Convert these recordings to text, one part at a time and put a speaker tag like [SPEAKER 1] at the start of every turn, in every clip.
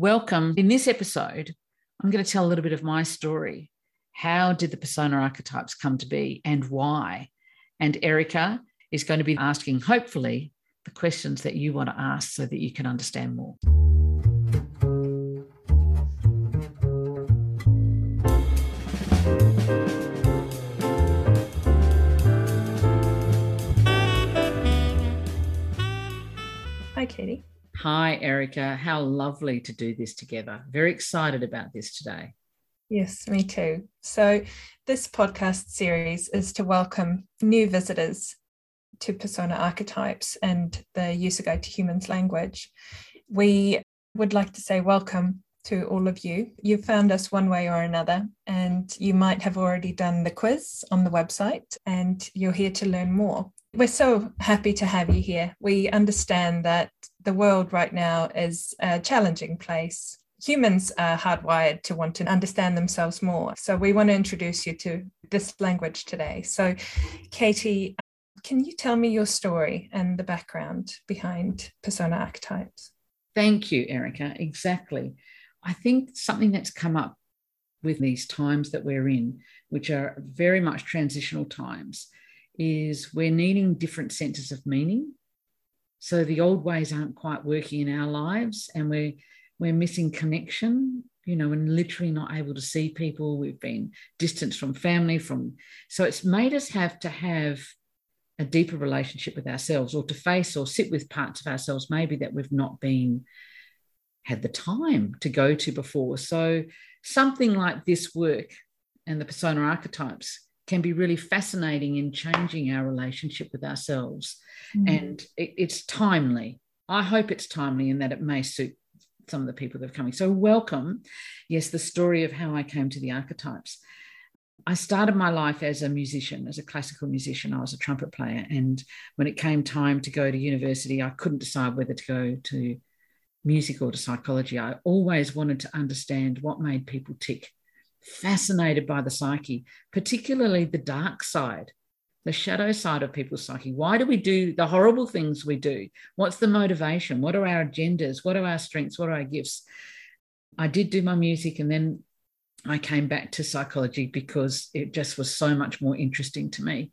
[SPEAKER 1] Welcome. In this episode, I'm going to tell a little bit of my story. How did the persona archetypes come to be and why? And Erika is going to be asking, hopefully, the questions that you want to ask so that you can understand more.
[SPEAKER 2] Hi, Katie.
[SPEAKER 1] Hi, Erika. How lovely to do this together. Very excited about this today.
[SPEAKER 2] Yes, me too. So, this podcast series is to welcome new visitors to persona archetypes and the use of Guide to Humans language. We would like to say welcome to all of you. You've found us one way or another, and you might have already done the quiz on the website, and you're here to learn more. We're so happy to have you here. We understand that the world right now is a challenging place. Humans are hardwired to want to understand themselves more. So we want to introduce you to this language today. So, Katie, can you tell me your story and the background behind persona archetypes?
[SPEAKER 1] Thank you, Erika. Exactly. I think something that's come up with these times that we're in, which are very much transitional times, is we're needing different centers of meaning so the old ways aren't quite working in our lives, and we're we're missing connection. You know, and literally not able to see people. We've been distanced from family, from so it's made us have to have a deeper relationship with ourselves, or to face or sit with parts of ourselves maybe that we've not been had the time to go to before. So something like this work and the persona archetypes can be really fascinating in changing our relationship with ourselves. Mm. And it, it's timely. I hope it's timely in that it may suit some of the people that are coming. So, welcome. Yes, the story of how I came to the archetypes. I started my life as a musician, as a classical musician. I was a trumpet player. And when it came time to go to university, I couldn't decide whether to go to music or to psychology. I always wanted to understand what made people tick fascinated by the psyche, particularly the dark side, the shadow side of people's psyche. Why do we do the horrible things we do? What's the motivation? What are our agendas? What are our strengths? What are our gifts? I did do my music and then I came back to psychology because it just was so much more interesting to me.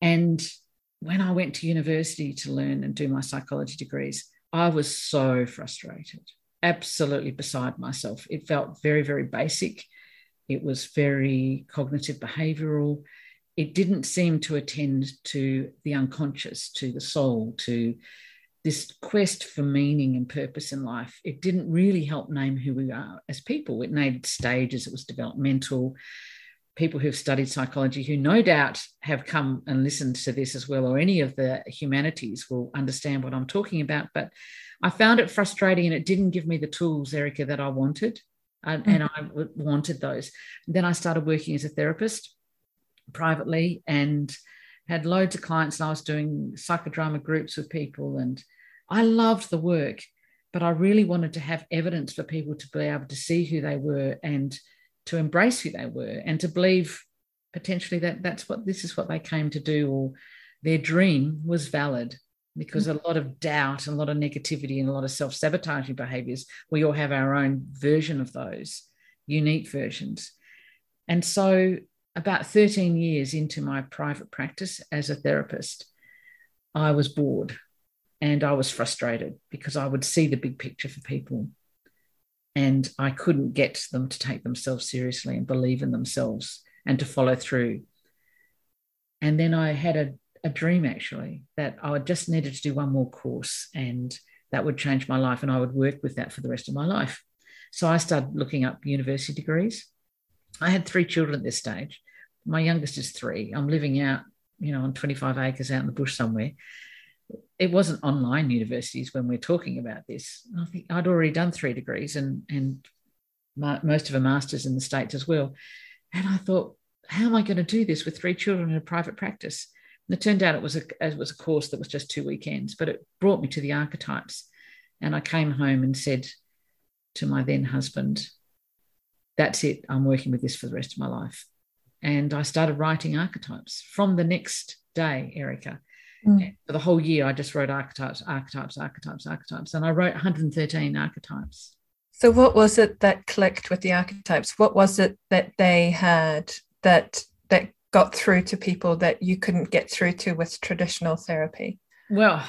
[SPEAKER 1] And when I went to university to learn and do my psychology degrees, I was so frustrated, absolutely beside myself. It felt very, very basic. It was very cognitive behavioral. It didn't seem to attend to the unconscious, to the soul, to this quest for meaning and purpose in life. It didn't really help name who we are as people. It named stages, it was developmental. People who've studied psychology, who no doubt have come and listened to this as well, or any of the humanities will understand what I'm talking about. But I found it frustrating and it didn't give me the tools, Erika, that I wanted and, mm-hmm. and I wanted those. Then I started working as a therapist privately and had loads of clients and I was doing psychodrama groups with people and I loved the work but I really wanted to have evidence for people to be able to see who they were and to embrace who they were and to believe potentially that that's what this is what they came to do or their dream was valid because a lot of doubt and a lot of negativity and a lot of self-sabotaging behaviors we all have our own version of those unique versions. And so about 13 years into my private practice as a therapist i was bored and i was frustrated because i would see the big picture for people and i couldn't get them to take themselves seriously and believe in themselves and to follow through. And then i had a a dream actually that I just needed to do one more course and that would change my life and I would work with that for the rest of my life. So I started looking up university degrees. I had three children at this stage. My youngest is three. I'm living out, you know, on 25 acres out in the bush somewhere. It wasn't online universities when we're talking about this. I think I'd already done three degrees and and my, most of a master's in the states as well. And I thought, how am I going to do this with three children in a private practice? And it turned out it was a it was a course that was just two weekends, but it brought me to the archetypes. And I came home and said to my then husband, That's it, I'm working with this for the rest of my life. And I started writing archetypes from the next day, Erika. Mm. For the whole year, I just wrote archetypes, archetypes, archetypes, archetypes. And I wrote 113 archetypes.
[SPEAKER 2] So, what was it that clicked with the archetypes? What was it that they had that that got through to people that you couldn't get through to with traditional therapy?
[SPEAKER 1] Well,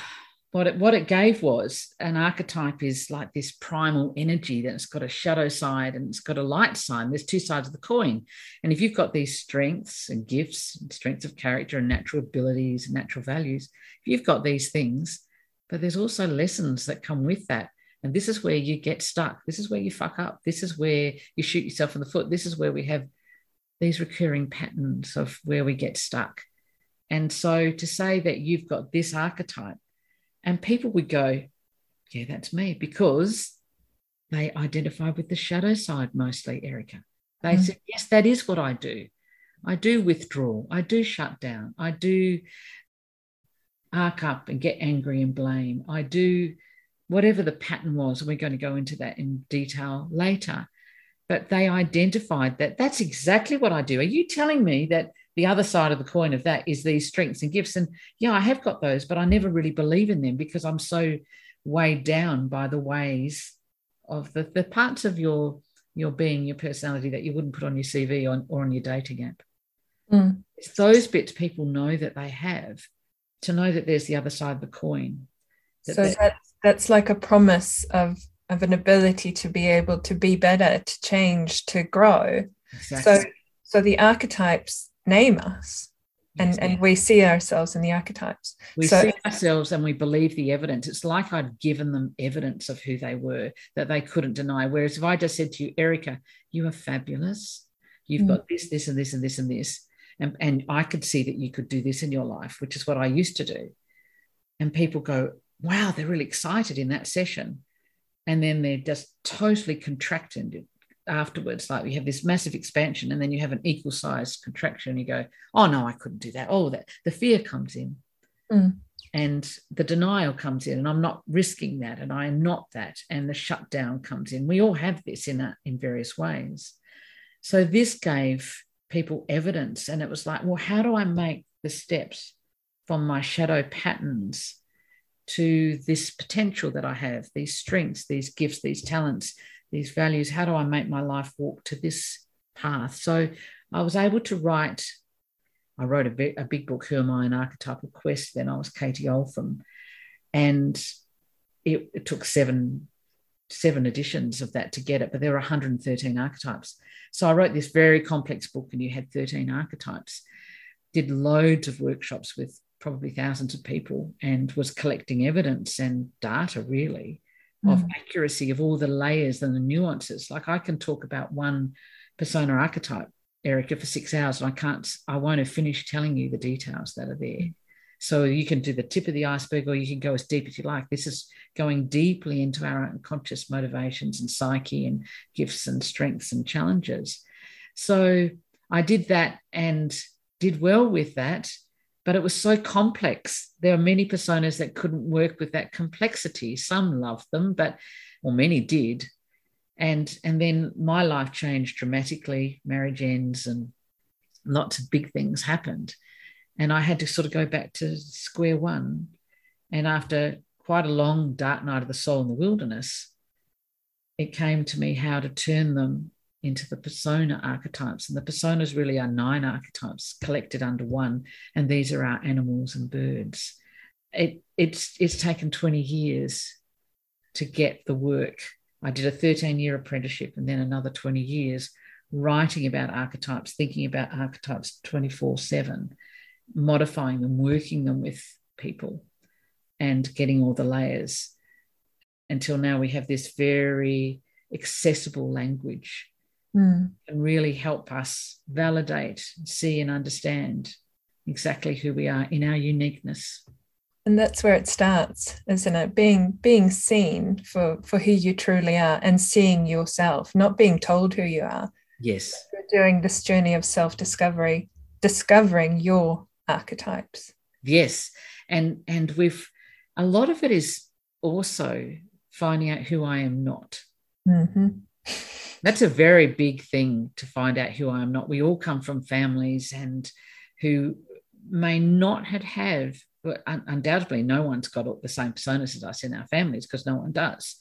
[SPEAKER 1] what it what it gave was an archetype is like this primal energy that's got a shadow side and it's got a light side. There's two sides of the coin, and if you've got these strengths and gifts, and strengths of character and natural abilities and natural values, if you've got these things, but there's also lessons that come with that. And this is where you get stuck. This is where you fuck up. This is where you shoot yourself in the foot. This is where we have these recurring patterns of where we get stuck. And so to say that you've got this archetype and people would go, yeah, that's me, because they identify with the shadow side mostly, Erika. They mm. said, yes, that is what I do. I do withdraw. I do shut down. I do arc up and get angry and blame. I do whatever the pattern was. And we're going to go into that in detail later. But they identified that that's exactly what I do. Are you telling me that the other side of the coin of that is these strengths and gifts. And yeah, I have got those, but I never really believe in them because I'm so weighed down by the ways of the, the parts of your your being, your personality that you wouldn't put on your CV on, or on your dating app. Mm. It's those bits people know that they have to know that there's the other side of the coin.
[SPEAKER 2] That so that's, that's like a promise of of an ability to be able to be better, to change, to grow. Exactly. So so the archetypes name us and and we see ourselves in the archetypes.
[SPEAKER 1] We so, see ourselves and we believe the evidence. It's like i'd given them evidence of who they were that they couldn't deny. Whereas if i just said to you erika you are fabulous. You've mm. got this this and this and this and this and, and i could see that you could do this in your life which is what i used to do. And people go wow they're really excited in that session and then they're just totally contracted afterwards. Like you have this massive expansion and then you have an equal sized contraction. You go oh no i couldn't do that. Oh that the fear comes in. Mm. and the denial comes in and i'm not risking that and i am not that and the shutdown comes in. We all have this in a, in various ways. So this gave people evidence and it was like well how do i make the steps from my shadow patterns to this potential that i have these strengths these gifts these talents these values. How do i make my life walk to this path? So i was able to write i wrote a, big, a big book who am i? An archetypal quest then i was katie Oltham and it, it took seven seven editions of that to get it but there were 113 archetypes. So i wrote this very complex book and you had 13 archetypes. Did loads of workshops with probably thousands of people and was collecting evidence and data really mm. of accuracy of all the layers and the nuances. Like I can talk about one persona archetype, Erika, for six hours, and I can't, I won't have finished telling you the details that are there. So you can do the tip of the iceberg, or you can go as deep as you like. This is going deeply into our unconscious motivations and psyche and gifts and strengths and challenges. So I did that and did well with that but it was so complex. There are many personas that couldn't work with that complexity. Some loved them, but or many did. And and then my life changed dramatically. Marriage ends and lots of big things happened. And I had to sort of go back to square one. And after quite a long dark night of the soul in the wilderness, it came to me how to turn them into the persona archetypes. And the personas really are nine archetypes collected under one. And these are our animals and birds. It, it's, it's taken 20 years to get the work. I did a 13 year apprenticeship and then another 20 years writing about archetypes, thinking about archetypes 24 7, modifying them, working them with people, and getting all the layers until now we have this very accessible language mm. can really help us validate, see, and understand exactly who we are in our uniqueness.
[SPEAKER 2] And that's where it starts, isn't it? Being being seen for for who you truly are and seeing yourself, not being told who you are.
[SPEAKER 1] Yes.
[SPEAKER 2] You're doing this journey of self-discovery, discovering your archetypes.
[SPEAKER 1] Yes. And and with a lot of it is also finding out who I am not. Mm-hmm. That's a very big thing to find out who I am not. We all come from families and who may not have but undoubtedly no one's got the same personas as us in our families because no one does.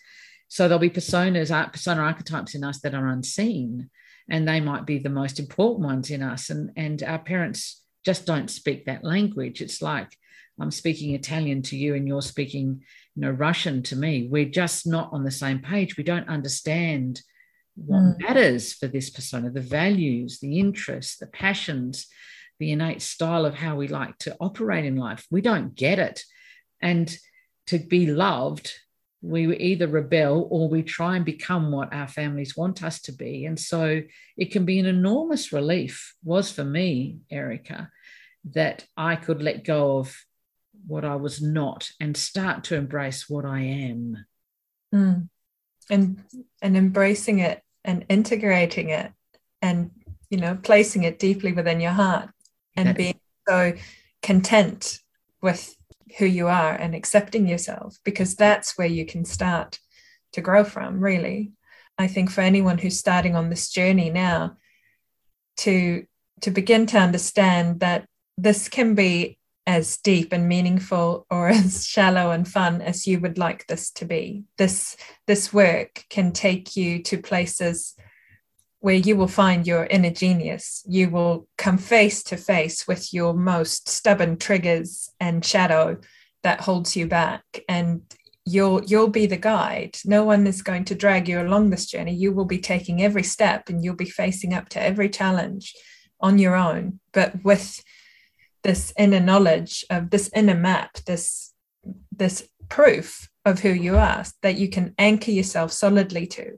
[SPEAKER 1] So there'll be personas, persona archetypes in us that are unseen, and they might be the most important ones in us. And, and our parents just don't speak that language. It's like I'm speaking Italian to you and you're speaking, you know, Russian to me. We're just not on the same page. We don't understand what mm. matters for this persona, the values, the interests, the passions, the innate style of how we like to operate in life. We don't get it. And to be loved we either rebel or we try and become what our families want us to be. And so it can be an enormous relief, was for me, Erika, that I could let go of what I was not and start to embrace what I am.
[SPEAKER 2] Mm. And and embracing it and integrating it and you know placing it deeply within your heart and being so content with who you are and accepting yourself because that's where you can start to grow from really. I think for anyone who's starting on this journey now to to begin to understand that this can be as deep and meaningful or as shallow and fun as you would like this to be this this work can take you to places where you will find your inner genius. You will come face to face with your most stubborn triggers and shadow that holds you back. And you'll you'll be the guide. No one is going to drag you along this journey. You will be taking every step and you'll be facing up to every challenge on your own, but with this inner knowledge of this inner map, this this proof of who you are that you can anchor yourself solidly to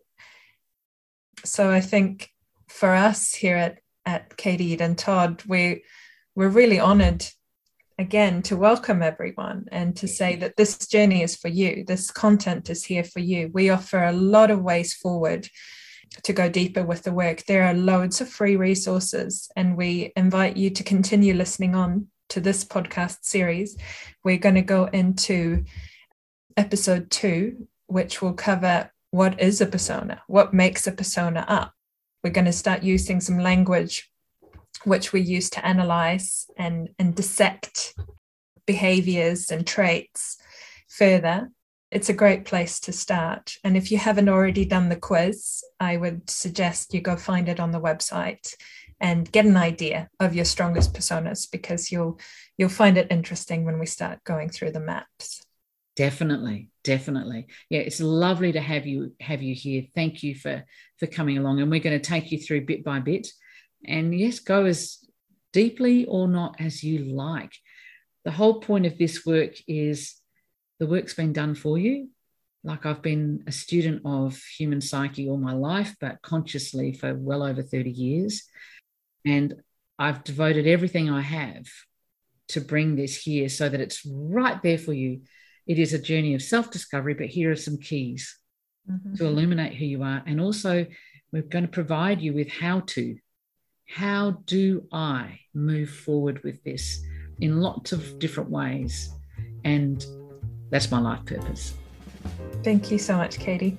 [SPEAKER 2] so I think for us here at, at Katie Eden Todd, we we're really honored again to welcome everyone and to say that this journey is for you. This content is here for you. We offer a lot of ways forward to go deeper with the work. There are loads of free resources, and we invite you to continue listening on to this podcast series. We're going to go into episode two, which will cover what is a persona? What makes a persona up? We're going to start using some language which we use to analyze and, and dissect behaviors and traits further. It's a great place to start. And if you haven't already done the quiz, I would suggest you go find it on the website and get an idea of your strongest personas because you'll you'll find it interesting when we start going through the maps.
[SPEAKER 1] Definitely, definitely. Yeah, it's lovely to have you have you here. Thank you for for coming along, and we're going to take you through bit by bit, and yes, go as deeply or not as you like. The whole point of this work is the work's been done for you. Like I've been a student of human psyche all my life, but consciously for well over 30 years. And I've devoted everything I have to bring this here so that it's right there for you it is a journey of self discovery, but here are some keys mm-hmm. to illuminate who you are. And also, we're going to provide you with how to. How do I move forward with this in lots of different ways? And that's my life purpose.
[SPEAKER 2] Thank you so much, Katie.